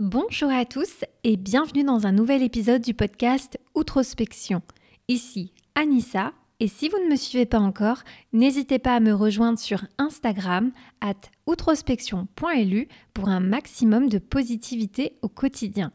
Bonjour à tous et bienvenue dans un nouvel épisode du podcast Outrospection. Ici Anissa et si vous ne me suivez pas encore, n'hésitez pas à me rejoindre sur Instagram at outrospection.lu pour un maximum de positivité au quotidien.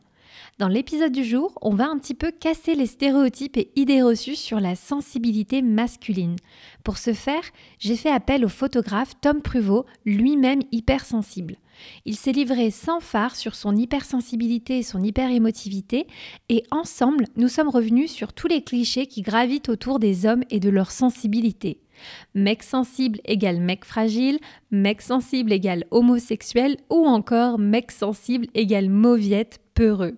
Dans l'épisode du jour, on va un petit peu casser les stéréotypes et idées reçues sur la sensibilité masculine. Pour ce faire, j'ai fait appel au photographe Tom Pruvot, lui-même hypersensible. Il s'est livré sans phare sur son hypersensibilité et son hyperémotivité, et ensemble, nous sommes revenus sur tous les clichés qui gravitent autour des hommes et de leur sensibilité. Mec sensible égale mec fragile, mec sensible égale homosexuel, ou encore mec sensible égale mauviette, peureux.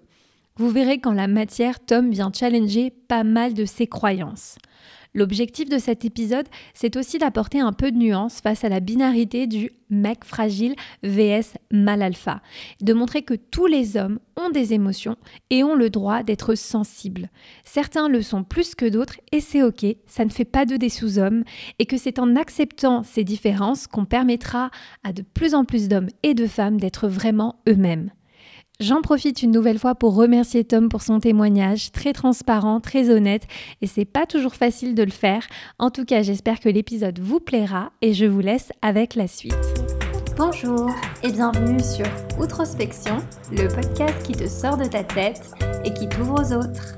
Vous verrez qu'en la matière, Tom vient challenger pas mal de ses croyances. L'objectif de cet épisode, c'est aussi d'apporter un peu de nuance face à la binarité du mec fragile vs mal alpha, de montrer que tous les hommes ont des émotions et ont le droit d'être sensibles. Certains le sont plus que d'autres et c'est ok, ça ne fait pas de des sous-hommes et que c'est en acceptant ces différences qu'on permettra à de plus en plus d'hommes et de femmes d'être vraiment eux-mêmes. J'en profite une nouvelle fois pour remercier Tom pour son témoignage, très transparent, très honnête, et c'est pas toujours facile de le faire. En tout cas, j'espère que l'épisode vous plaira et je vous laisse avec la suite. Bonjour et bienvenue sur Outrospection, le podcast qui te sort de ta tête et qui t'ouvre aux autres.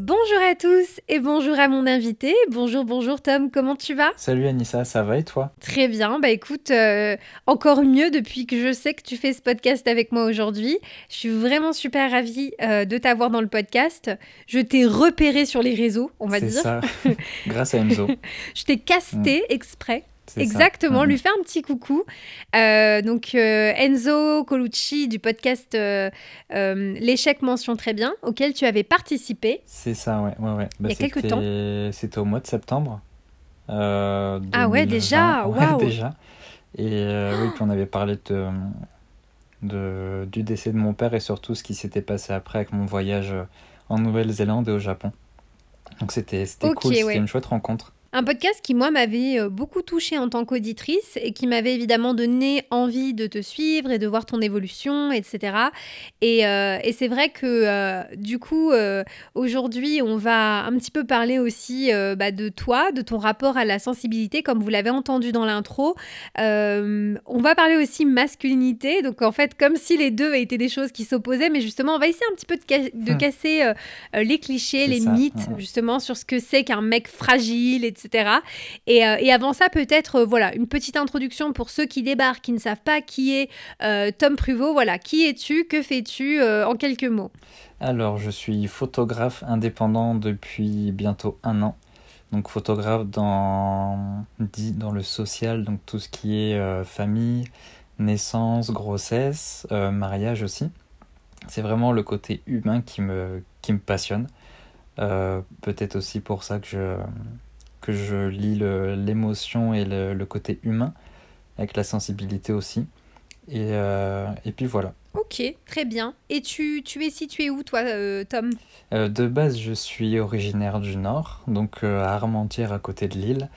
Bonjour à tous et bonjour à mon invité. Bonjour, bonjour Tom, comment tu vas? Salut Anissa, ça va et toi? Très bien, bah écoute, euh, encore mieux depuis que je sais que tu fais ce podcast avec moi aujourd'hui. Je suis vraiment super ravie euh, de t'avoir dans le podcast. Je t'ai repéré sur les réseaux, on va dire. C'est ça, grâce à Enzo. je t'ai casté mm. exprès Exactement, lui faire un petit coucou. Euh, donc euh, Enzo Colucci du podcast euh, L'échec mention très bien, auquel tu avais participé. C'est ça, ouais. ouais, ouais. Bah, Il y a quelques temps. C'était au mois de septembre. ah ouais, déjà? ouais, déjà. Et oui, puis on avait parlé de, de, du décès de mon père et surtout ce qui s'était passé après avec mon voyage en Nouvelle-Zélande et au Japon. Donc c'était cool, c'était une chouette rencontre. Un podcast qui, moi, m'avait euh, beaucoup touchée en tant qu'auditrice et qui m'avait évidemment donné envie de te suivre et de voir ton évolution, etc. Euh, et, c'est vrai que, euh, du coup, aujourd'hui, on va un petit peu parler aussi bah, de toi, de ton rapport à la sensibilité, comme vous l'avez entendu dans l'intro. on va parler aussi masculinité, donc en fait, comme si les deux étaient des choses qui s'opposaient, mais justement, on va essayer un petit peu de, hum. casser les clichés, les mythes, hum, hum. justement, sur ce que c'est qu'un mec fragile, etc. Euh, et, avant ça, peut-être, euh, voilà, une petite introduction pour ceux qui débarquent, qui ne savent pas qui est euh, Tom Pruvot. Voilà, qui es-tu? Que fais-tu en quelques mots? Alors, je suis photographe indépendant depuis bientôt un an. Donc photographe dans, dans le social, donc tout ce qui est famille, naissance, grossesse, mariage aussi. C'est vraiment le côté humain qui me, qui me passionne. Peut-être aussi pour ça que je, que je lis l'émotion et le, côté humain, avec la sensibilité aussi. Et, euh, et puis voilà. Ok, très bien. Et tu, tu es situé où, toi, euh, Tom? Euh, De base, je suis originaire du Nord, donc à Armentières, à côté de Lille.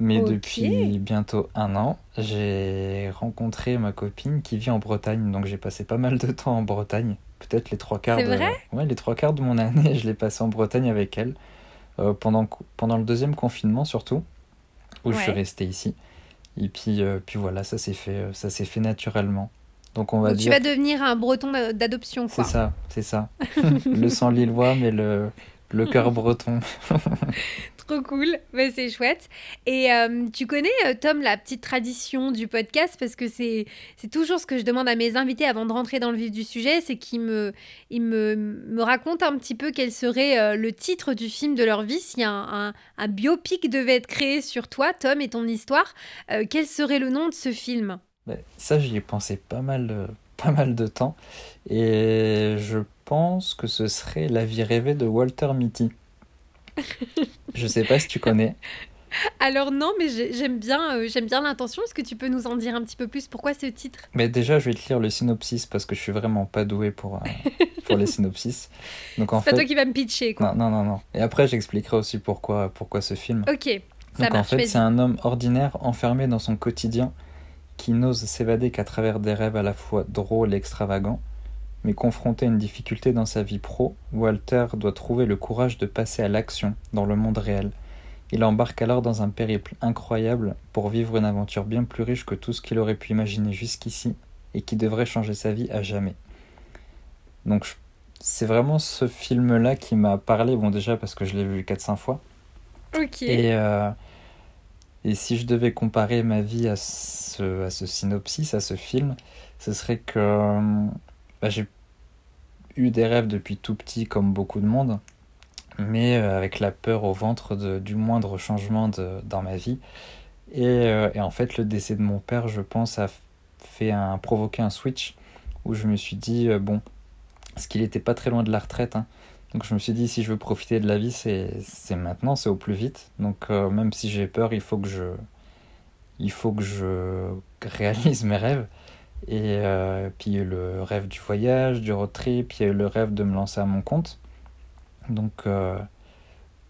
Mais depuis bientôt un an, j'ai rencontré ma copine qui vit en Bretagne, donc j'ai passé pas mal de temps en Bretagne. Peut-être les trois quarts. C'est vrai? Ouais, les trois quarts de mon année, je l'ai passé en Bretagne avec elle. Euh, pendant, pendant le deuxième confinement surtout, où je suis resté ici. Et puis, euh, puis voilà, ça s'est fait, euh, ça s'est fait naturellement. Donc on va dire... Tu vas devenir un breton d'adoption, quoi. C'est ça, c'est ça. le sang lillois, mais le, le cœur breton. Trop cool, mais c'est chouette. Et euh, tu connais, euh, Tom, la petite tradition du podcast? Parce que c'est toujours ce que je demande à mes invités avant de rentrer dans le vif du sujet, c'est qu'ils me, me, me racontent un petit peu quel serait euh, le titre du film de leur vie. Si un, un, biopic devait être créé sur toi, Tom, et ton histoire, quel serait le nom de ce film? Ben, Ça, j'y ai pensé pas mal, pas mal de temps. Et je pense que ce serait La vie rêvée de Walter Mitty. Je sais pas si tu connais. Alors non, mais j'aime bien, euh, j'aime bien l'intention. Est-ce que tu peux nous en dire un petit peu plus? Pourquoi ce titre? Mais déjà, je vais te lire le synopsis parce que je suis vraiment pas doué pour, euh, pour les synopsis. Donc en fait, toi qui vas me pitcher, quoi. Non, non, non, Et après, j'expliquerai aussi pourquoi, pourquoi ce film. Ok. Ça Donc en fait, c'est un homme ordinaire enfermé dans son quotidien qui n'ose s'évader qu'à travers des rêves à la fois drôles et extravagants. Mais confronté à une difficulté dans sa vie pro, Walter doit trouver le courage de passer à l'action dans le monde réel. Il embarque alors dans un périple incroyable pour vivre une aventure bien plus riche que tout ce qu'il aurait pu imaginer jusqu'ici et qui devrait changer sa vie à jamais. Donc c'est vraiment ce film-là qui m'a parlé, bon déjà parce que je l'ai vu 4-5 fois. Ok. Et, euh, et si je devais comparer ma vie à ce, à ce synopsis, à ce film, ce serait que euh, bah, j'ai eu des rêves depuis tout petit comme beaucoup de monde, mais euh, avec la peur au ventre du moindre changement dans ma vie. Et, euh, et, en fait, le décès de mon père, je pense, a fait un, provoqué un switch où je me suis dit, euh, bon, parce qu'il n'était pas très loin de la retraite, hein, donc je me suis dit, si je veux profiter de la vie, c'est maintenant, c'est au plus vite. Donc même si j'ai peur, il faut que je, il faut que je réalise mes rêves. Et euh, puis il y a eu le rêve du voyage, du road trip, il y a eu le rêve de me lancer à mon compte. Donc, euh,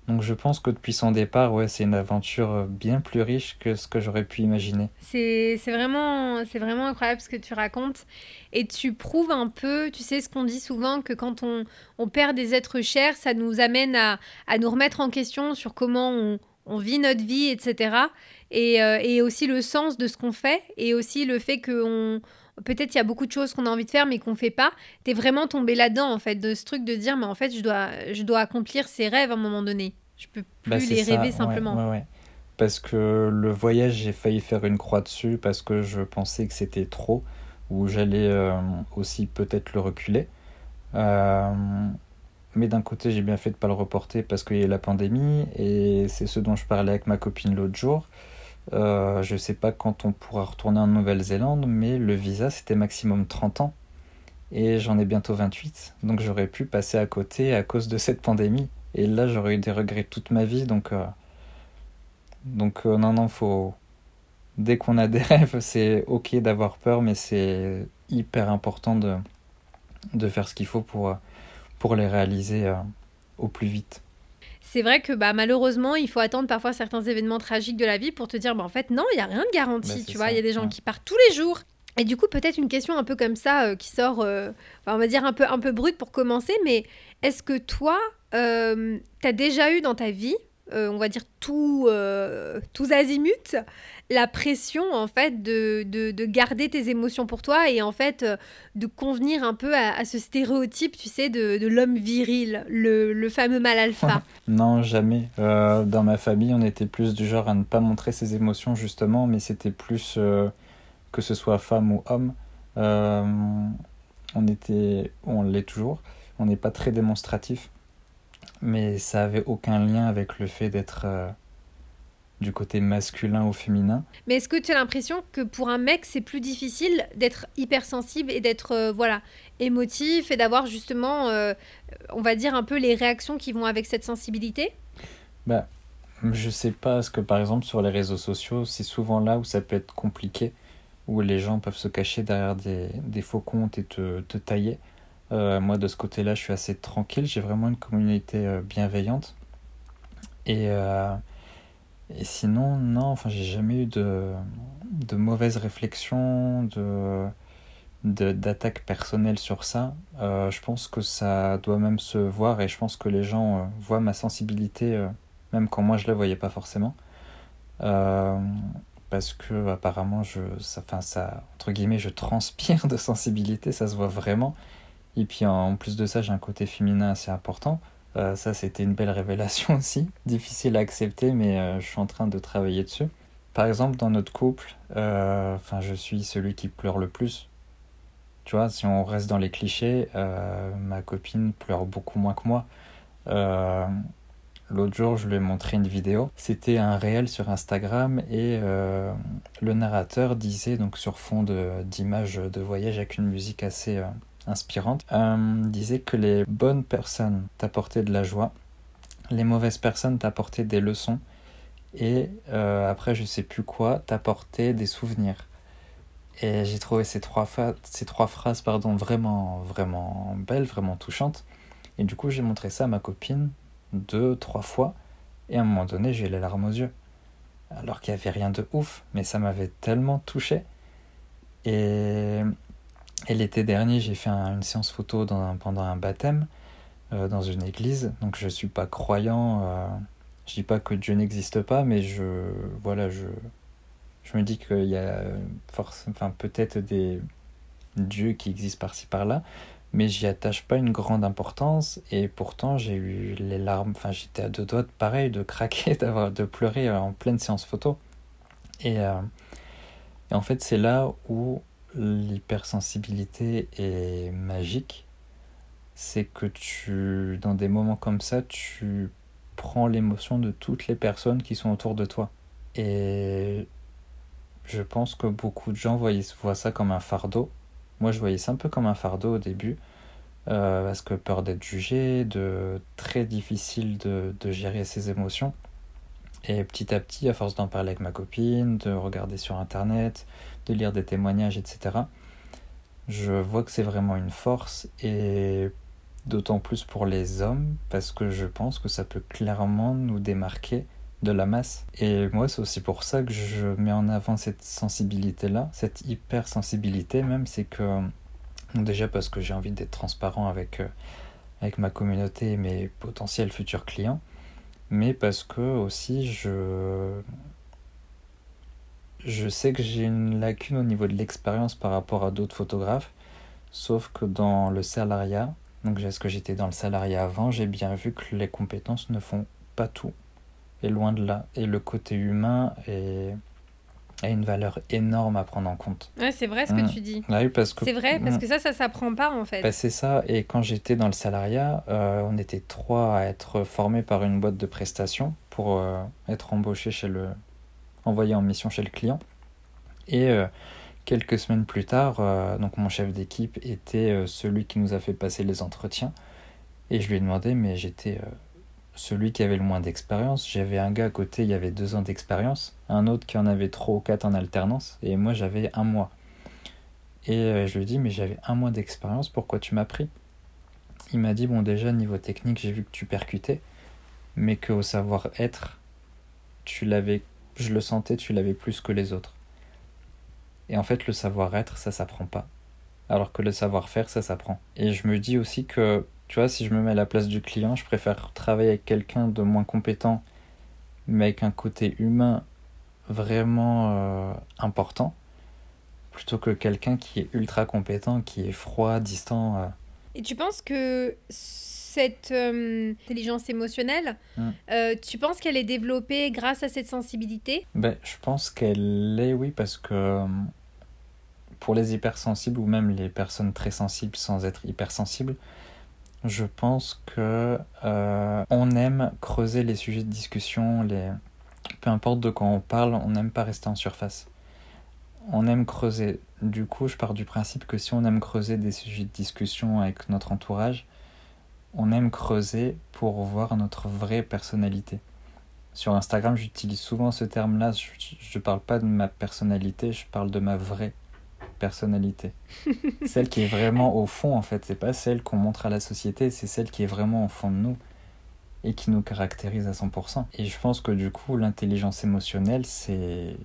donc je pense que depuis son départ, ouais, c'est une aventure bien plus riche que ce que j'aurais pu imaginer. C'est vraiment, vraiment incroyable ce que tu racontes. Et tu prouves un peu, tu sais ce qu'on dit souvent, que quand on, on, perd des êtres chers, ça nous amène à, à nous remettre en question sur comment on, on vit notre vie, etc. Et, euh, et aussi le sens de ce qu'on fait, et aussi le fait qu'on peut-être il y a beaucoup de choses qu'on a envie de faire mais qu'on fait pas. T'es vraiment tombé là-dedans en fait, de ce truc de dire mais en fait je dois, je dois accomplir ces rêves à un moment donné. Je peux plus Bah, c'est les ça, rêver ouais, simplement. ouais, ouais. Parce que le voyage, j'ai failli faire une croix dessus parce que je pensais que c'était trop, ou j'allais euh, aussi peut-être le reculer. Euh, mais d'un côté, j'ai bien fait de pas le reporter parce qu'il y a eu la pandémie, et c'est ce dont je parlais avec ma copine l'autre jour. Euh, je sais pas quand on pourra retourner en Nouvelle-Zélande, mais le visa, c'était maximum 30 ans. Et j'en ai bientôt 28, donc j'aurais pu passer à côté à cause de cette pandémie. Et là, j'aurais eu des regrets toute ma vie. Donc, euh, donc euh, non, non, faut. Dès qu'on a des rêves, c'est ok d'avoir peur, mais c'est hyper important de, de faire ce qu'il faut pour, pour les réaliser au plus vite. C'est vrai que bah, malheureusement, il faut attendre parfois certains événements tragiques de la vie pour te dire, bah, en fait, non, il n'y a rien de garanti. Bah, tu vois, il y a des gens ouais. qui partent tous les jours. Et du coup, peut-être une question un peu comme ça euh, qui sort, euh, enfin, on va dire un peu, un peu brute pour commencer, mais est-ce que toi, euh, tu as déjà eu dans ta vie, euh, on va dire tout, tous azimuts, la pression en fait de, de, de garder tes émotions pour toi et en fait euh, de convenir un peu à, ce stéréotype, tu sais, de, de l'homme viril, le, le fameux mal alpha. Non, jamais. Euh, dans ma famille, on était plus du genre à ne pas montrer ses émotions, justement, mais c'était plus euh, que ce soit femme ou homme. On était, on l'est toujours, on n'est pas très démonstratif, mais ça avait aucun lien avec le fait d'être du côté masculin ou féminin. Mais est-ce que tu as l'impression que pour un mec, c'est plus difficile d'être hypersensible et d'être euh, voilà émotif et d'avoir justement, euh, on va dire un peu les réactions qui vont avec cette sensibilité? Bah, je sais pas, parce que par exemple sur les réseaux sociaux, c'est souvent là où ça peut être compliqué, où les gens peuvent se cacher derrière des, des faux comptes et te, te tailler. Euh, moi, de ce côté-là, je suis assez tranquille, j'ai vraiment une communauté bienveillante. Et, et sinon, non, enfin, j'ai jamais eu de, de mauvaises réflexions, de, d'attaques personnelles sur ça. Euh, je pense que ça doit même se voir et je pense que les gens euh, voient ma sensibilité, euh, même quand moi je la voyais pas forcément. Parce que apparemment, je, ça, ça, entre guillemets, je transpire de sensibilité, ça se voit vraiment. Et puis en plus de ça, j'ai un côté féminin assez important. Euh, ça, c'était une belle révélation aussi, difficile à accepter, mais euh, je suis en train de travailler dessus. Par exemple, dans notre couple, euh, enfin, je suis celui qui pleure le plus. Tu vois, si on reste dans les clichés, ma copine pleure beaucoup moins que moi. L'autre jour, je lui ai montré une vidéo. C'était un réel sur Instagram et le narrateur disait, donc sur fond d'images de, voyage avec une musique assez inspirante, euh, disait que les bonnes personnes t'apportaient de la joie, les mauvaises personnes t'apportaient des leçons et euh, après, je sais plus quoi, t'apportaient des souvenirs. Et j'ai trouvé ces trois, ces trois phrases pardon, vraiment, vraiment belles, vraiment touchantes. Et du coup, j'ai montré ça à ma copine deux, trois fois. Et à un moment donné, j'ai les larmes aux yeux. Alors qu'il n'y avait rien de ouf, mais ça m'avait tellement touché. Et, et l'été dernier, j'ai fait une séance photo pendant un baptême euh, dans une église. Donc je ne suis pas croyant. Euh, je dis pas que Dieu n'existe pas, mais je voilà, je, je me dis qu'il y a enfin peut-être des dieux qui existent par-ci par-là, mais j'y attache pas une grande importance. Et pourtant, j'ai eu les larmes. Enfin, j'étais à deux doigts de pareil, de craquer, d'avoir de pleurer en pleine séance photo. Euh, et en fait, c'est là où l'hypersensibilité est magique. C'est que tu, dans des moments comme ça, tu prends l'émotion de toutes les personnes qui sont autour de toi. Et je pense que beaucoup de gens voient, ça comme un fardeau. Moi, je voyais ça un peu comme un fardeau au début. Euh, parce que peur d'être jugé, de très difficile de, de gérer ses émotions. Et petit à petit, à force d'en parler avec ma copine, de regarder sur internet, de lire des témoignages, etc., je vois que c'est vraiment une force et d'autant plus pour les hommes parce que je pense que ça peut clairement nous démarquer de la masse. Et moi, c'est aussi pour ça que je mets en avant cette sensibilité-là, cette hypersensibilité même, c'est que déjà parce que j'ai envie d'être transparent avec, euh, avec ma communauté et mes potentiels futurs clients, mais parce que aussi je je sais que j'ai une lacune au niveau de l'expérience par rapport à d'autres photographes, sauf que dans le salariat, donc est-ce que j'étais dans le salariat avant, j'ai bien vu que les compétences ne font pas tout. Et loin de là. Et le côté humain est, a une valeur énorme à prendre en compte. Ouais, c'est vrai ce que mm. tu dis. Ah parce que, c'est vrai, parce mm. que ça, ça s'apprend pas en fait. Bah, c'est ça. Et quand j'étais dans le salariat, euh, on était trois à être formés par une boîte de prestations pour euh, être embauchés chez le. Envoyés en mission chez le client. Et euh, quelques semaines plus tard, donc mon chef d'équipe était celui qui nous a fait passer les entretiens. Et je lui ai demandé, mais j'étais celui qui avait le moins d'expérience. J'avais un gars à côté, il y avait deux ans d'expérience, un autre qui en avait trois ou quatre en alternance, et moi j'avais un mois. Et euh, je lui ai dit, mais j'avais un mois d'expérience, pourquoi tu m'as pris? Il m'a dit, bon déjà niveau technique, j'ai vu que tu percutais, mais qu'au savoir-être, tu l'avais, je le sentais, tu l'avais plus que les autres. Et en fait, le savoir-être, ça s'apprend pas. Alors que le savoir-faire, ça s'apprend. Et je me dis aussi que tu vois, si je me mets à la place du client, je préfère travailler avec quelqu'un de moins compétent, mais avec un côté humain vraiment euh, important, plutôt que quelqu'un qui est ultra compétent, qui est froid, distant. Euh. Et tu penses que cette euh, intelligence émotionnelle, hum. tu penses qu'elle est développée grâce à cette sensibilité? Ben, Je pense qu'elle l'est, oui, parce que pour les hypersensibles ou même les personnes très sensibles sans être hypersensibles, je pense que euh, on aime creuser les sujets de discussion, les... peu importe de quoi on parle, on n'aime pas rester en surface. On aime creuser. Du coup, je pars du principe que si on aime creuser des sujets de discussion avec notre entourage, on aime creuser pour voir notre vraie personnalité. Sur Instagram, j'utilise souvent ce terme-là. Je ne parle pas de ma personnalité, je parle de ma vraie personnalité. celle qui est vraiment au fond, en fait. C'est pas celle qu'on montre à la société, c'est celle qui est vraiment au fond de nous et qui nous caractérise à 100%. Et je pense que du coup, l'intelligence émotionnelle, c'est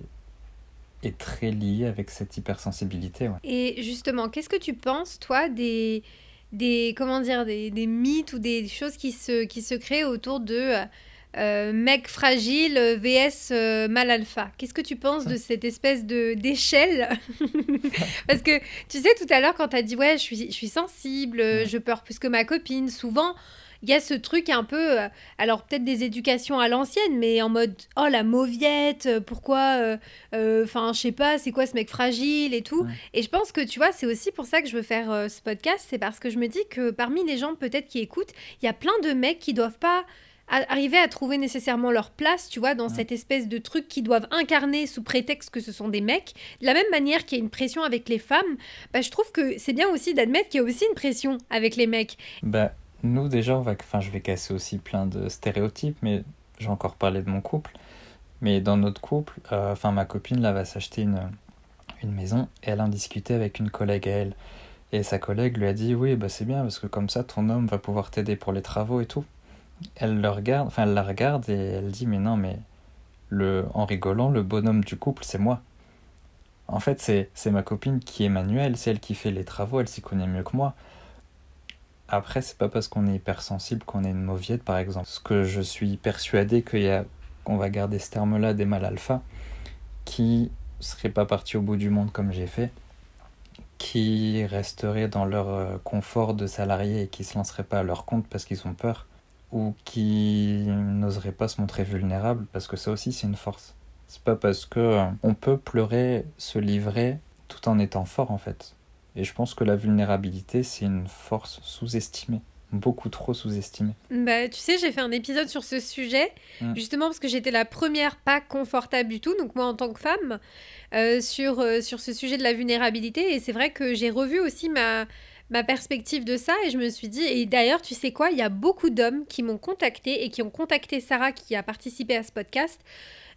est très lié avec cette hypersensibilité. Et justement, qu'est-ce que tu penses, toi, des, des comment dire, des, des mythes ou des choses qui se, qui se créent autour de euh, mec fragile vs euh, mal alpha. Qu'est-ce que tu penses de cette espèce de d'échelle? Parce que tu sais tout à l'heure quand tu as dit ouais, je suis je suis sensible, je peur plus que ma copine, souvent il y a ce truc un peu euh, alors peut-être des éducations à l'ancienne mais en mode oh la mauviette, pourquoi enfin je sais pas, c'est quoi ce mec fragile et tout. Et je pense que tu vois, c'est aussi pour ça que je veux faire ce podcast, c'est parce que je me dis que parmi les gens peut-être qui écoutent, il y a plein de mecs qui doivent pas arriver à trouver nécessairement leur place, tu vois, dans cette espèce de truc qu'ils doivent incarner sous prétexte que ce sont des mecs. De la même manière qu'il y a une pression avec les femmes, bah, je trouve que c'est bien aussi d'admettre qu'il y a aussi une pression avec les mecs. Bah, nous, déjà, va... je vais casser aussi plein de stéréotypes, mais j'ai encore parlé de mon couple. Mais dans notre couple, euh, ma copine, va s'acheter une, une maison et elle en discutait avec une collègue à elle. Et sa collègue lui a dit Oui, bah, c'est bien parce que comme ça, ton homme va pouvoir t'aider pour les travaux et tout elle le regarde, enfin elle la regarde et elle dit mais non mais le en rigolant le bonhomme du couple c'est moi. En fait, c'est ma copine qui est manuelle, c'est elle qui fait les travaux, elle s'y connaît mieux que moi. Après, c'est pas parce qu'on est hypersensible qu'on est une mauviette, par exemple. Parce que je suis persuadé qu'il y a, qu'on va garder ce terme-là, des mâles alpha, qui seraient pas partis au bout du monde comme j'ai fait, qui resteraient dans leur euh, confort de salarié et qui se lanceraient pas à leur compte parce qu'ils ont peur, ou qui n'oseraient pas se montrer vulnérables, parce que ça aussi c'est une force. C'est pas parce que euh, on peut pleurer, se livrer tout en étant fort en fait. Et je pense que la vulnérabilité, c'est une force sous-estimée beaucoup trop sous-estimée. Bah, tu sais, j'ai fait un épisode sur ce sujet, mm. justement parce que j'étais la première pas confortable du tout, donc moi en tant que femme, euh, sur, euh, sur ce sujet de la vulnérabilité. Et c'est vrai que j'ai revu aussi ma, ma perspective de ça et je me suis dit, et d'ailleurs, tu sais quoi, il y a beaucoup d'hommes qui m'ont contacté et qui ont contacté Sarah qui a participé à ce podcast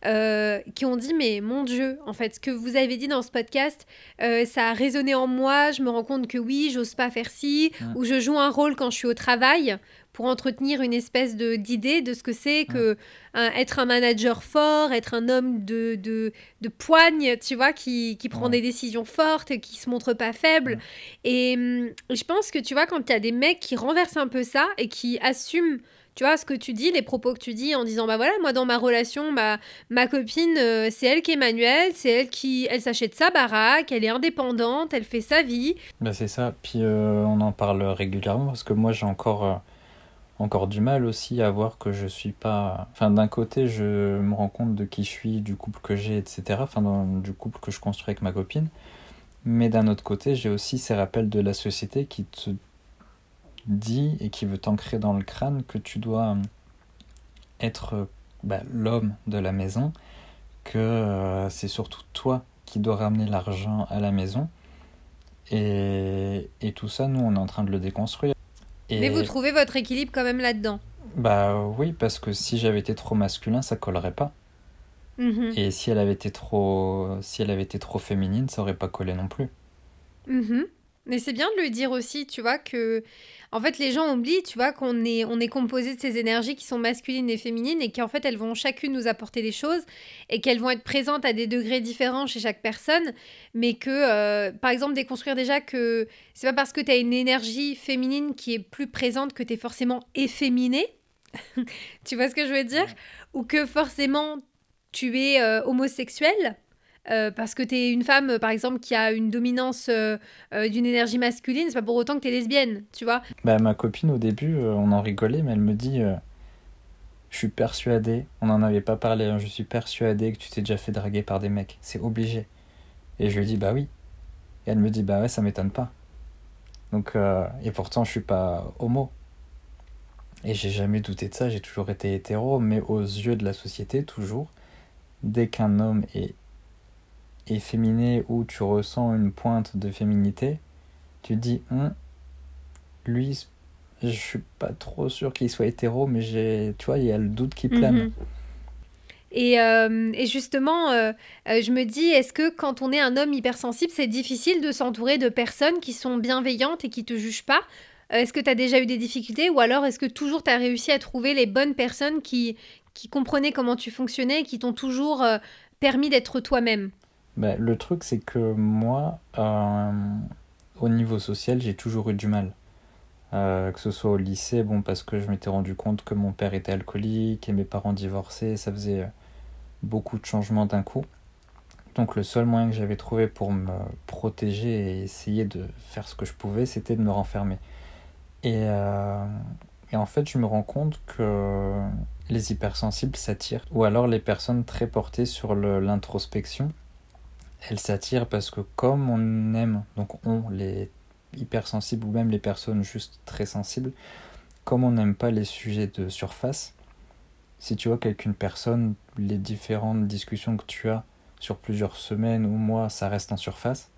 euh, qui ont dit mais mon Dieu, en fait, ce que vous avez dit dans ce podcast, euh, ça a résonné en moi. Je me rends compte que oui, j'ose pas faire ci, ou je joue un rôle quand je suis au travail pour entretenir une espèce de d'idée de ce que c'est que être un manager fort, être un homme de, de, de poigne, tu vois, qui, qui prend des décisions fortes, qui se montre pas faible. Et hum, je pense que tu vois, quand il y a des mecs qui renversent un peu ça et qui assument tu vois, ce que tu dis, les propos que tu dis en disant, bah voilà, moi dans ma relation, ma, ma copine, euh, c'est elle qui est manuelle, c'est elle qui, elle s'achète sa baraque, elle est indépendante, elle fait sa vie. Bah c'est ça, puis euh, on en parle régulièrement parce que moi j'ai encore, euh, encore du mal aussi à voir que je suis pas... Enfin d'un côté je me rends compte de qui je suis, du couple que j'ai, etc. Enfin du couple que je construis avec ma copine. Mais d'un autre côté j'ai aussi ces rappels de la société qui te dit et qui veut t'ancrer dans le crâne que tu dois euh, être euh, bah, l'homme de la maison, que euh, c'est surtout toi qui dois ramener l'argent à la maison. Et, et, tout ça, nous, on est en train de le déconstruire. Mais vous trouvez votre équilibre quand même là-dedans? Bah oui, parce que si j'avais été trop masculin, ça collerait pas. Mhm. Et si elle avait été trop, si elle avait été trop féminine, ça aurait pas collé non plus. Mhm. Mais c'est bien de le dire aussi, tu vois, que en fait les gens oublient, tu vois, qu'on est, on est composé de ces énergies qui sont masculines et féminines et qu'en fait elles vont chacune nous apporter des choses et qu'elles vont être présentes à des degrés différents chez chaque personne, mais que, euh, par exemple, déconstruire déjà que c'est pas parce que tu as une énergie féminine qui est plus présente que tu es forcément efféminé. tu vois ce que je veux dire? Ou que forcément tu es euh, homosexuel euh, parce que tu es une femme, par exemple, qui a une dominance euh, euh, d'une énergie masculine, c'est pas pour autant que tu es lesbienne, tu vois. Bah, ma copine, au début, on en rigolait, mais elle me dit Je suis persuadée, on n'en avait pas parlé, hein, je suis persuadée que tu t'es déjà fait draguer par des mecs, c'est obligé. Et je lui dis Bah oui. Et elle me dit Bah ouais, ça m'étonne pas. Donc, et pourtant, je suis pas homo. Et j'ai jamais douté de ça, j'ai toujours été hétéro, mais aux yeux de la société, toujours, dès qu'un homme est efféminé où tu ressens une pointe de féminité, tu te dis, hum, lui, je suis pas trop sûr qu'il soit hétéro, mais j'ai, tu vois, il y a le doute qui plane. Mhm. Et, euh, et, justement, euh, euh, je me dis, est-ce que quand on est un homme hypersensible, c'est difficile de s'entourer de personnes qui sont bienveillantes et qui te jugent pas? Est-ce que tu as déjà eu des difficultés ou alors est-ce que toujours tu as réussi à trouver les bonnes personnes qui, qui comprenaient comment tu fonctionnais et qui t'ont toujours permis d'être toi-même? Bah, le truc, c'est que moi, euh, au niveau social, j'ai toujours eu du mal. Euh, que ce soit au lycée, bon, parce que je m'étais rendu compte que mon père était alcoolique et mes parents divorçaient, ça faisait euh, beaucoup de changements d'un coup. Donc le seul moyen que j'avais trouvé pour me protéger et essayer de faire ce que je pouvais, c'était de me renfermer. Et, et en fait, je me rends compte que les hypersensibles s'attirent, ou alors les personnes très portées sur l'introspection elle s'attire parce que comme on aime, donc on, les hypersensibles ou même les personnes juste très sensibles, comme on n'aime pas les sujets de surface, si tu vois qu'avec une personne, les différentes discussions que tu as sur plusieurs semaines ou mois, ça reste en surface,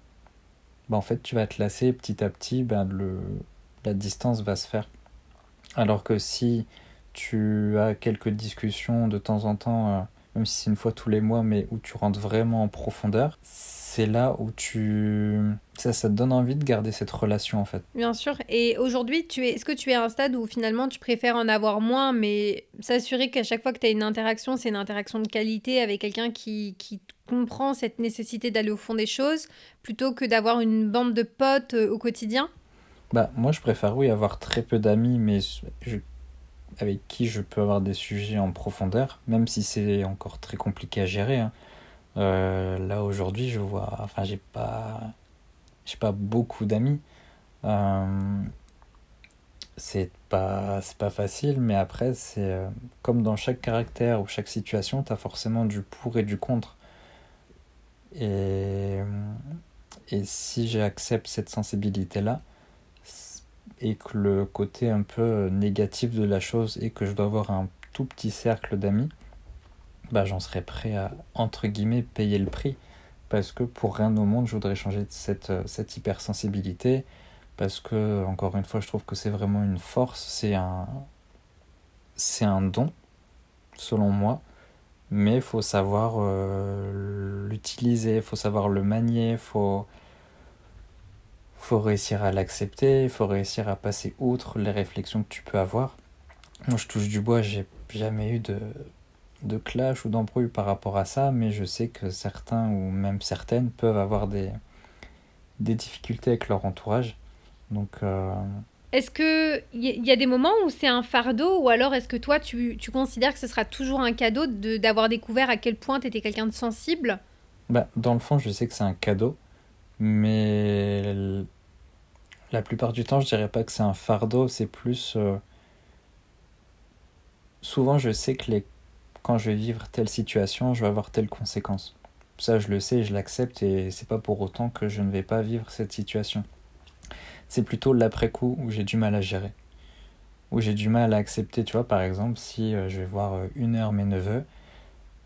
bah en fait tu vas te lasser petit à petit, bah la distance va se faire. Alors que si tu as quelques discussions de temps en temps, euh, même si c'est une fois tous les mois, mais où tu rentres vraiment en profondeur, c'est là où tu ça, ça te donne envie de garder cette relation en fait. Bien sûr. Et aujourd'hui, tu es est-ce que tu es à un stade où finalement tu préfères en avoir moins mais s'assurer qu'à chaque fois que tu as une interaction, c'est une interaction de qualité avec quelqu'un qui, qui comprends cette nécessité d'aller au fond des choses plutôt que d'avoir une bande de potes euh, au quotidien? Bah, moi, je préfère, oui, avoir très peu d'amis, mais je- avec qui je peux avoir des sujets en profondeur, même si c'est encore très compliqué à gérer. hein. Euh, là, aujourd'hui, je vois, enfin, j'ai pas, j'ai pas beaucoup d'amis. Euh, c'est pas, c'est pas facile, mais après, c'est euh, comme dans chaque caractère ou chaque situation, tu as forcément du pour et du contre. Et, et si j'accepte cette sensibilité-là, et que le côté un peu négatif de la chose est que je dois avoir un tout petit cercle d'amis, bah j'en serais prêt à, entre guillemets, payer le prix. Parce que pour rien au monde, je voudrais changer cette, cette hypersensibilité. Parce que, encore une fois, je trouve que c'est vraiment une force, c'est un, c'est un don, selon moi. Mais il faut savoir euh, l'utiliser, il faut savoir le manier, il faut, faut réussir à l'accepter, il faut réussir à passer outre les réflexions que tu peux avoir. Moi, je touche du bois, j'ai jamais eu de, de clash ou d'embrouille par rapport à ça, mais je sais que certains ou même certaines peuvent avoir des, des difficultés avec leur entourage. Donc, euh, Est-ce que il y, y a des moments où c'est un fardeau ou alors est-ce que toi tu, tu considères que ce sera toujours un cadeau de- d'avoir découvert à quel point tu étais quelqu'un de sensible? Bah, dans le fond, je sais que c'est un cadeau, mais la plupart du temps, je dirais pas que c'est un fardeau, c'est plus. euh, souvent, je sais que quand je vais vivre telle situation, je vais avoir telle conséquence. Ça, je le sais, je l'accepte et c'est pas pour autant que je ne vais pas vivre cette situation. C'est plutôt l'après-coup où j'ai du mal à gérer. Où j'ai du mal à accepter, tu vois, par exemple, si euh, je vais voir euh, une heure mes neveux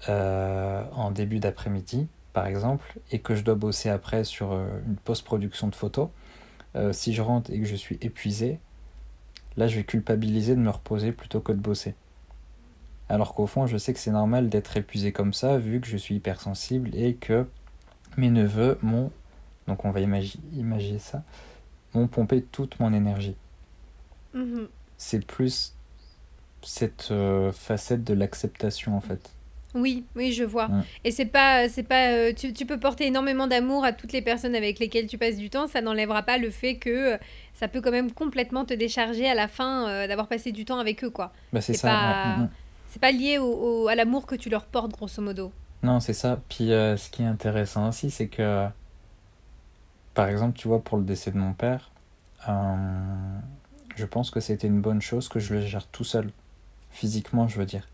en début d'après-midi, par exemple, et que je dois bosser après sur une post-production de photos, euh, si je rentre et que je suis épuisé, là je vais culpabiliser de me reposer plutôt que de bosser. Alors qu'au fond, je sais que c'est normal d'être épuisé comme ça, vu que je suis hypersensible et que mes neveux m'ont, donc on va imagi- imaginer ça, m'ont pompé toute mon énergie. Mhm. C'est plus cette euh, facette de l'acceptation en fait. Oui, oui, je vois. Mm. Et c'est pas, c'est pas, euh, tu, tu peux porter énormément d'amour à toutes les personnes avec lesquelles tu passes du temps, ça n'enlèvera pas le fait que euh, ça peut quand même complètement te décharger à la fin euh, d'avoir passé du temps avec eux, quoi. Bah, c'est ça. pas- ouais, mm, mm. C'est pas lié au, au- à l'amour que tu leur portes, grosso modo. Non, c'est ça. Puis euh, ce qui est intéressant aussi, c'est que, par exemple, tu vois, pour le décès de mon père, euh, je pense que c'était une bonne chose que je le gère tout seul, physiquement, je veux dire.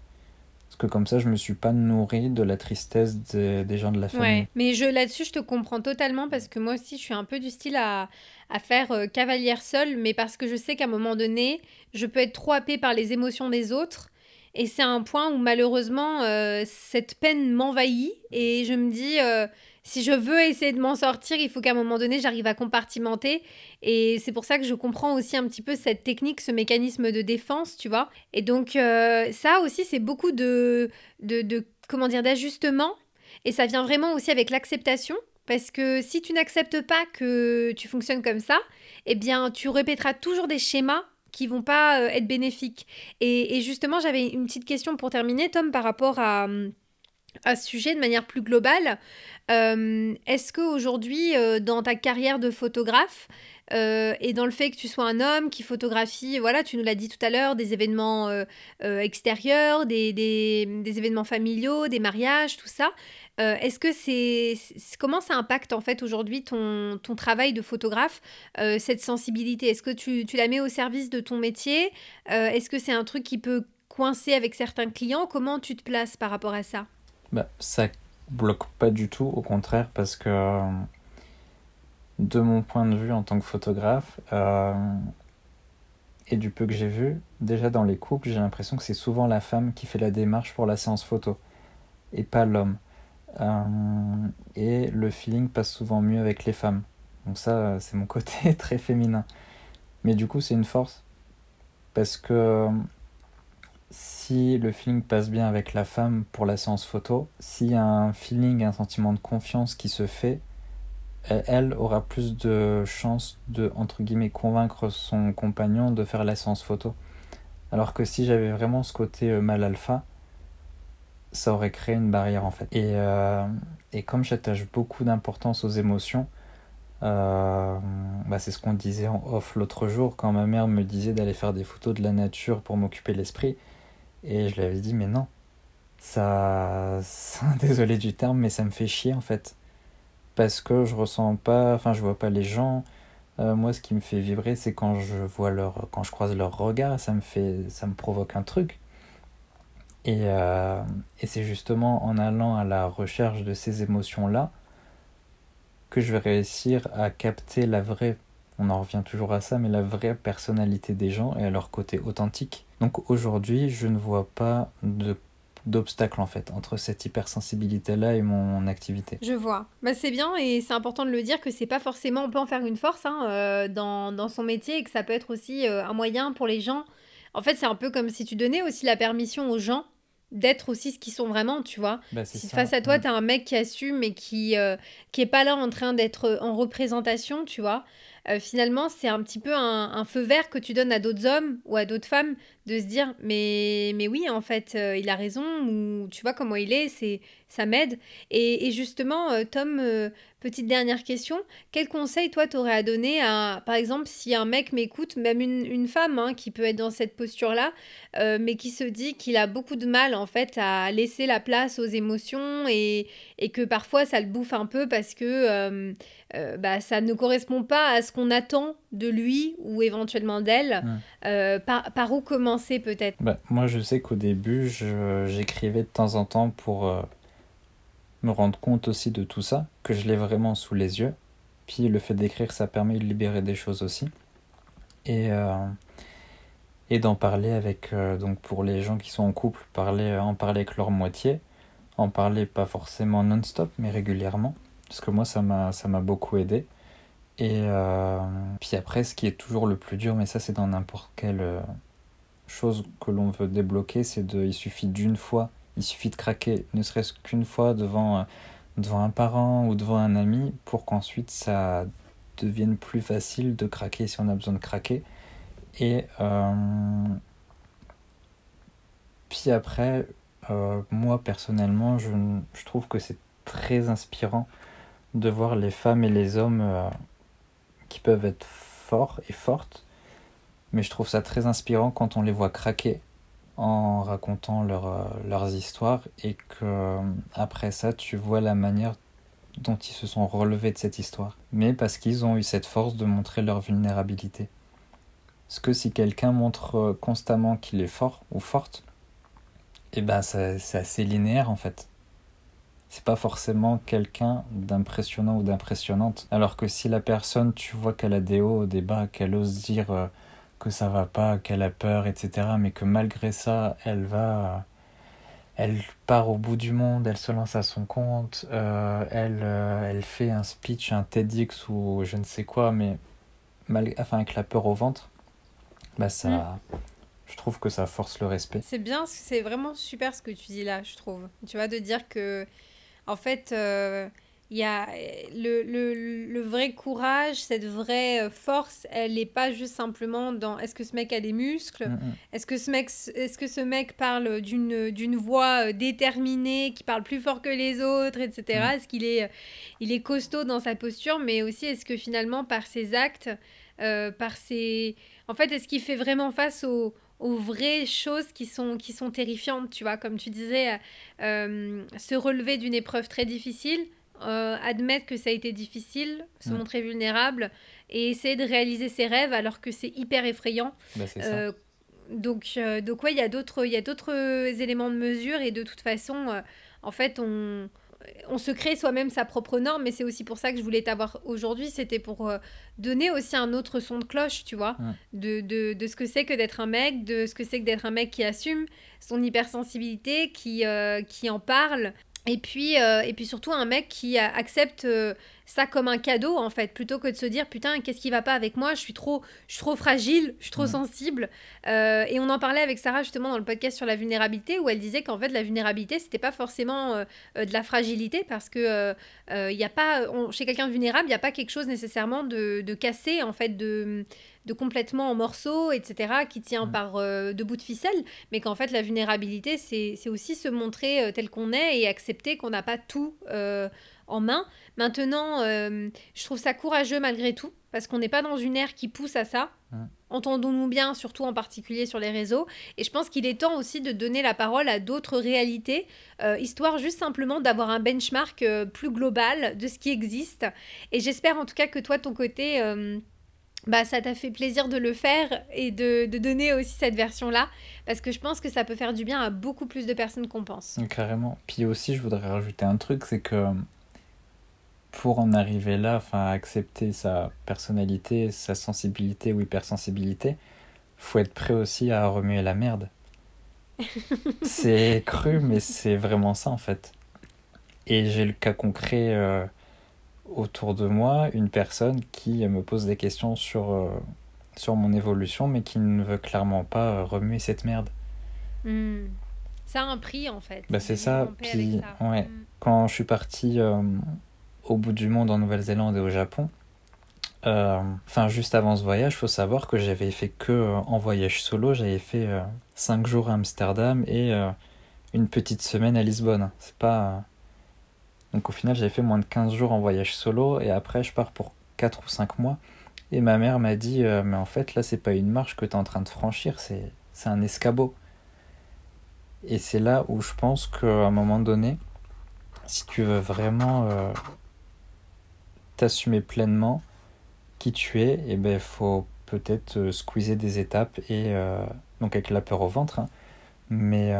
Que comme ça, je me suis pas nourri de la tristesse des, gens de la famille. Mais je là-dessus, je te comprends totalement parce que moi aussi, je suis un peu du style à, à faire euh, cavalière seule, mais parce que je sais qu'à un moment donné, je peux être trop happée par les émotions des autres. Et c'est un point où malheureusement, euh, cette peine m'envahit et je me dis, euh, si je veux essayer de m'en sortir, il faut qu'à un moment donné, j'arrive à compartimenter. Et c'est pour ça que je comprends aussi un petit peu cette technique, ce mécanisme de défense, tu vois. Et donc, euh, ça aussi, c'est beaucoup de, de, comment dire, d'ajustement et ça vient vraiment aussi avec l'acceptation. Parce que si tu n'acceptes pas que tu fonctionnes comme ça, eh bien, tu répéteras toujours des schémas qui vont pas euh, être bénéfiques. Et, et justement, j'avais une petite question pour terminer, Tom, par rapport à, hum, à ce sujet de manière plus globale. Euh, Est-ce qu'aujourd'hui, euh, dans ta carrière de photographe, euh, et dans le fait que tu sois un homme qui photographie, voilà, tu nous l'as dit tout à l'heure, des événements euh, extérieurs, des, des- événements familiaux, des mariages, tout ça. Est-ce que c'est comment ça impacte en fait aujourd'hui ton, ton travail de photographe, cette sensibilité? Est-ce que tu, tu la mets au service de ton métier? Est-ce que c'est un truc qui peut coincer avec certains clients? Comment tu te places par rapport à ça? Bah, ça bloque pas du tout, au contraire, parce que de mon point de vue en tant que photographe, euh, et du peu que j'ai vu, déjà dans les couples, j'ai l'impression que c'est souvent la femme qui fait la démarche pour la séance photo, et pas l'homme. Euh, et le feeling passe souvent mieux avec les femmes. Donc ça, c'est mon côté très féminin. Mais du coup, c'est une force, parce que si le feeling passe bien avec la femme pour la séance photo, s'il y a un feeling, un sentiment de confiance qui se fait, elle- elle aura plus de chances de, entre guillemets, convaincre son compagnon de faire la séance photo. Alors que si j'avais vraiment ce côté euh, mal alpha, ça aurait créé une barrière en fait. Et, euh, comme j'attache beaucoup d'importance aux émotions, euh, bah c'est ce qu'on disait en off l'autre jour quand ma mère me disait d'aller faire des photos de la nature pour m'occuper l'esprit. Et je lui avais dit, mais non, ça, désolé du terme, mais ça me fait chier en fait. Parce que je ressens pas, enfin je vois pas les gens. Euh, moi, ce qui me fait vibrer, c'est quand je vois leur, quand je croise leur regard, ça me fait, ça me provoque un truc. Et, euh, et c'est justement en allant à la recherche de ces émotions-là que je vais réussir à capter la vraie, on en revient toujours à ça, mais la vraie personnalité des gens et à leur côté authentique. Donc aujourd'hui, je ne vois pas de d'obstacle en fait entre cette hypersensibilité là et mon, activité. Je vois. Bah, c'est bien et c'est important de le dire que c'est pas forcément on peut en faire une force hein, euh, dans, dans, son métier et que ça peut être aussi euh, un moyen pour les gens. En fait, c'est un peu comme si tu donnais aussi la permission aux gens d'être aussi ce qu'ils sont vraiment, tu vois. Bah, si face à toi, mm. tu as un mec qui assume et qui, euh, qui est pas là en train d'être en représentation, tu vois, euh, finalement, c'est un petit peu un, feu vert que tu donnes à d'autres hommes ou à d'autres femmes de se dire mais, mais oui, en fait, euh, il a raison, ou tu vois comment il est, c'est ça m'aide. Et, justement, euh, Tom, petite dernière question, quel conseil toi t'aurais à donner à, par exemple, si un mec m'écoute, même une, femme hein, qui peut être dans cette posture-là, mais qui se dit qu'il a beaucoup de mal en fait à laisser la place aux émotions et, et que parfois ça le bouffe un peu parce que bah, ça ne correspond pas à ce qu'on attend de lui ou éventuellement d'elle. Euh, par, par, où commencer peut-être? Bah, Moi je sais qu'au début j'écrivais de temps en temps pour euh, me rendre compte aussi de tout ça, que je l'ai vraiment sous les yeux. Puis le fait d'écrire ça permet de libérer des choses aussi. Et, euh, et d'en parler avec, donc pour les gens qui sont en couple, parler, en parler avec leur moitié. En parler pas forcément non-stop mais régulièrement. Parce que moi ça m'a beaucoup aidé. Et euh, puis après, ce qui est toujours le plus dur, mais ça c'est dans n'importe quelle euh, chose que l'on veut débloquer, c'est de, il suffit d'une fois, il suffit de craquer, ne serait-ce qu'une fois devant, euh, devant un parent ou devant un ami, pour qu'ensuite ça devienne plus facile de craquer si on a besoin de craquer. Et puis après, moi personnellement, je, je trouve que c'est très inspirant de voir les femmes et les hommes qui peuvent être forts et fortes, mais je trouve ça très inspirant quand on les voit craquer en racontant euh, leurs histoires et que euh, après ça tu vois la manière dont ils se sont relevés de cette histoire, mais parce qu'ils ont eu cette force de montrer leur vulnérabilité. Parce que si quelqu'un montre euh, constamment qu'il est fort ou forte, et eh ben c'est assez linéaire en fait c'est pas forcément quelqu'un d'impressionnant ou d'impressionnante. Alors que si la personne, tu vois qu'elle a des hauts, des bas, qu'elle ose dire euh, que ça va pas, qu'elle a peur, etc., mais que malgré ça, elle va. Elle part au bout du monde, elle se lance à son compte, euh, elle, euh, elle fait un speech, un TEDx ou je ne sais quoi, mais mal, enfin, avec la peur au ventre, bah ça, mm. Je trouve que ça force le respect. C'est bien, c'est vraiment super ce que tu dis là, je trouve. Tu vois, de dire que en fait, euh, il y a le, le, le, vrai courage, cette vraie euh, force, elle n'est pas juste simplement dans est-ce que ce mec a des muscles, mm, mm. est-ce que ce mec, est-ce que ce mec parle d'une, d'une voix euh, déterminée, qui parle plus fort que les autres, etc. Mm. Est-ce qu'il est, il est costaud dans sa posture, mais aussi est-ce que finalement par ses actes, par ses... En fait, est-ce qu'il fait vraiment face aux aux vraies choses qui sont, qui sont terrifiantes, tu vois, comme tu disais, euh, se relever d'une épreuve très difficile, euh, admettre que ça a été difficile, se montrer vulnérable et essayer de réaliser ses rêves alors que c'est hyper effrayant. Bah, euh, donc, donc ouais, il y a d'autres éléments de mesure et de toute façon, en fait, on on se crée soi-même sa propre norme, mais c'est aussi pour ça que je voulais t'avoir aujourd'hui. C'était pour euh, donner aussi un autre son de cloche, tu vois, de, de, ce que c'est que d'être un mec, de ce que c'est que d'être un mec qui assume son hypersensibilité, qui, euh, qui en parle. Et puis, euh, et puis surtout un mec qui accepte ça comme un cadeau en fait, plutôt que de se dire putain qu'est-ce qui va pas avec moi, je suis trop, je suis trop fragile, je suis trop sensible. Euh, et on en parlait avec Sarah justement dans le podcast sur la vulnérabilité où elle disait qu'en fait la vulnérabilité c'était pas forcément euh, euh, de la fragilité parce que il y a pas, chez quelqu'un de vulnérable il n'y a pas quelque chose nécessairement de, de cassé en fait de de complètement en morceaux, etc., qui tient par euh, deux bouts de ficelle, mais qu'en fait la vulnérabilité, c'est aussi se montrer euh, tel qu'on est et accepter qu'on n'a pas tout euh, en main. Maintenant, je trouve ça courageux malgré tout, parce qu'on n'est pas dans une ère qui pousse à ça. Entendons-nous bien, surtout en particulier sur les réseaux. Et je pense qu'il est temps aussi de donner la parole à d'autres réalités, histoire juste simplement d'avoir un benchmark plus global de ce qui existe. Et j'espère en tout cas que toi, ton côté bah, ça t'a fait plaisir de le faire et de, de donner aussi cette version-là, parce que je pense que ça peut faire du bien à beaucoup plus de personnes qu'on pense. Carrément. Puis aussi, je voudrais rajouter un truc, c'est que pour en arriver là, enfin, accepter sa personnalité, sa sensibilité ou hypersensibilité, faut être prêt aussi à remuer la merde. c'est cru, mais c'est vraiment ça en fait. Et j'ai le cas concret. Euh, autour de moi une personne qui me pose des questions sur, euh, sur mon évolution, mais qui ne veut clairement pas euh, remuer cette merde. Hmm. Ça a un prix en fait. Bah, c'est ça. Puis, ouais, hmm. quand je suis parti euh, au bout du monde en Nouvelle-Zélande et au Japon, enfin juste avant ce voyage, il faut savoir que j'avais fait que en voyage solo, j'avais fait 5 jours à Amsterdam et une petite semaine à Lisbonne. C'est pas donc au final, j'avais fait moins de 15 jours en voyage solo et après, je pars pour 4 ou 5 mois. Et ma mère m'a dit euh, Mais en fait, là, c'est pas une marche que tu es en train de franchir, c'est, c'est un escabeau. Et c'est là où je pense qu'à un moment donné, si tu veux vraiment euh, t'assumer pleinement qui tu es, il eh ben, faut peut-être euh, squeezer des étapes et donc avec la peur au ventre, hein. mais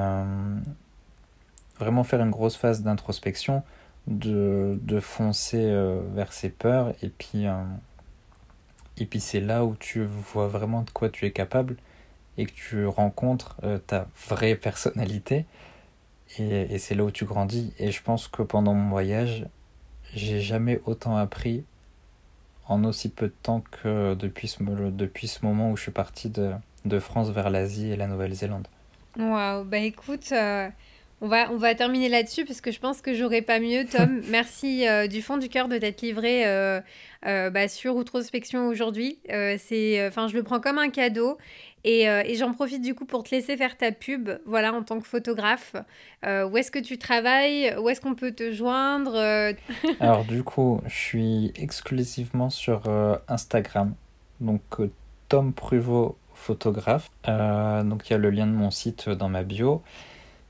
vraiment faire une grosse phase d'introspection de, foncer euh, vers ses peurs et puis, euh, et c'est là où tu vois vraiment de quoi tu es capable et que tu rencontres euh, ta vraie personnalité et, et c'est là où tu grandis et je pense que pendant mon voyage j'ai jamais autant appris en aussi peu de temps que depuis ce, depuis ce moment où je suis parti de, de France vers l'Asie et la Nouvelle-Zélande. Waouh, bah écoute, on va, on va terminer là-dessus parce que je pense que j'aurais pas mieux. Tom, merci euh, du fond du cœur de t'être livré euh, euh, bah, sur Outrospection aujourd'hui. c'est, enfin, je le prends comme un cadeau et, et j'en profite du coup pour te laisser faire ta pub. Voilà, en tant que photographe, où est-ce que tu travailles? Où est-ce qu'on peut te joindre? Alors du coup, je suis exclusivement sur Instagram, donc Tom Pruvot photographe. donc il y a le lien de mon site dans ma bio.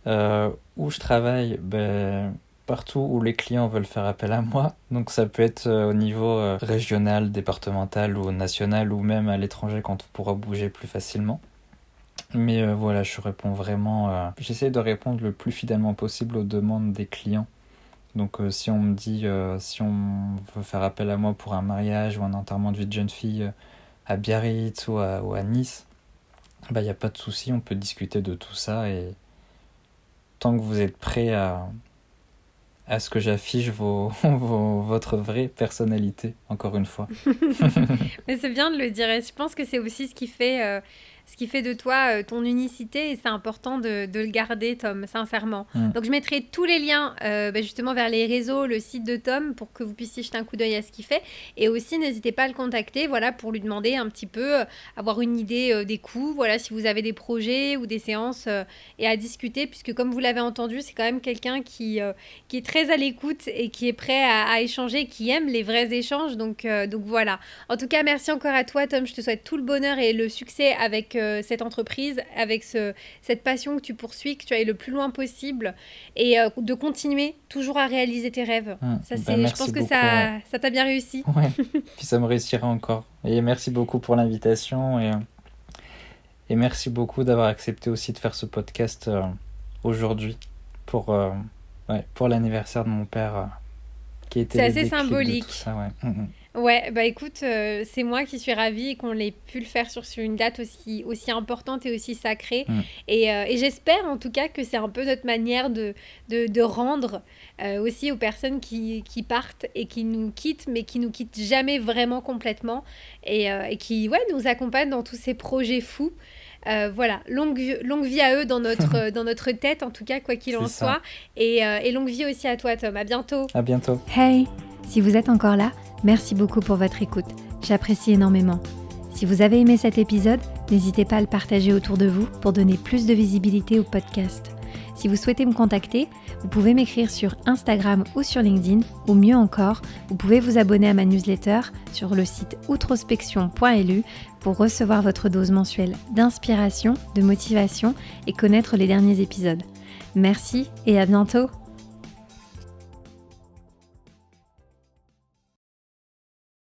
Euh, où je travaille, ben, partout où les clients veulent faire appel à moi. Donc ça peut être euh, au niveau euh, régional, départemental ou national ou même à l'étranger quand on pourra bouger plus facilement. Mais voilà, je réponds vraiment. J'essaie de répondre le plus fidèlement possible aux demandes des clients. Donc si on me dit, si on veut faire appel à moi pour un mariage ou un enterrement de vie de jeune fille à Biarritz ou à, ou à Nice, il bah, n'y a pas de souci, on peut discuter de tout ça et, tant que vous êtes prêt à, à ce que j'affiche vos, votre vraie personnalité, encore une fois. Mais c'est bien de le dire et je pense que c'est aussi ce qui fait euh, ce qui fait de toi euh, ton unicité et c'est important de, de, le garder, Tom, sincèrement. Mm. Donc je mettrai tous les liens euh, bah, justement vers les réseaux, le site de Tom pour que vous puissiez jeter un coup d'œil à ce qu'il fait. Et aussi, n'hésitez pas à le contacter voilà, pour lui demander un petit peu, euh, avoir une idée des coûts, voilà, si vous avez des projets ou des séances et à discuter, puisque comme vous l'avez entendu, c'est quand même quelqu'un qui, qui est très à l'écoute et qui est prêt à, à, échanger, qui aime les vrais échanges. Donc, donc voilà. En tout cas, merci encore à toi, Tom. Je te souhaite tout le bonheur et le succès avec cette entreprise, avec ce, cette passion que tu poursuis, que tu ailles le plus loin possible et euh, de continuer toujours à réaliser tes rêves. Hum, ça, bah, je pense que ça, ça t'a bien réussi. Ouais. Puis ça me réussira encore. Et merci beaucoup pour l'invitation et, et merci beaucoup d'avoir accepté aussi de faire ce podcast euh, aujourd'hui pour, euh, ouais, pour l'anniversaire de mon père qui était C'est assez symbolique. ça. Hum, hum. Ouais, bah écoute, euh, c'est moi qui suis ravie qu'on ait pu le faire sur, sur une date aussi, aussi importante et aussi sacrée. Mm. Et, euh, et j'espère en tout cas que c'est un peu notre manière de, de, de rendre euh, aussi aux personnes qui, qui partent et qui nous quittent, mais qui nous quittent jamais vraiment complètement et, euh, et qui ouais, nous accompagnent dans tous ces projets fous. Euh, voilà, longue, vie- longue vie à eux dans notre, dans notre tête, en tout cas, quoi qu'il en ça. soit. Et, euh, et longue vie aussi à toi, Tom. À bientôt. À bientôt. Hey, si vous êtes encore là, merci beaucoup pour votre écoute. J'apprécie énormément. Si vous avez aimé cet épisode, n'hésitez pas à le partager autour de vous pour donner plus de visibilité au podcast. Si vous souhaitez me contacter, vous pouvez m'écrire sur Instagram ou sur LinkedIn, ou mieux encore, vous pouvez vous abonner à ma newsletter sur le site outrospection.lu pour recevoir votre dose mensuelle d'inspiration, de motivation et connaître les derniers épisodes. Merci et à bientôt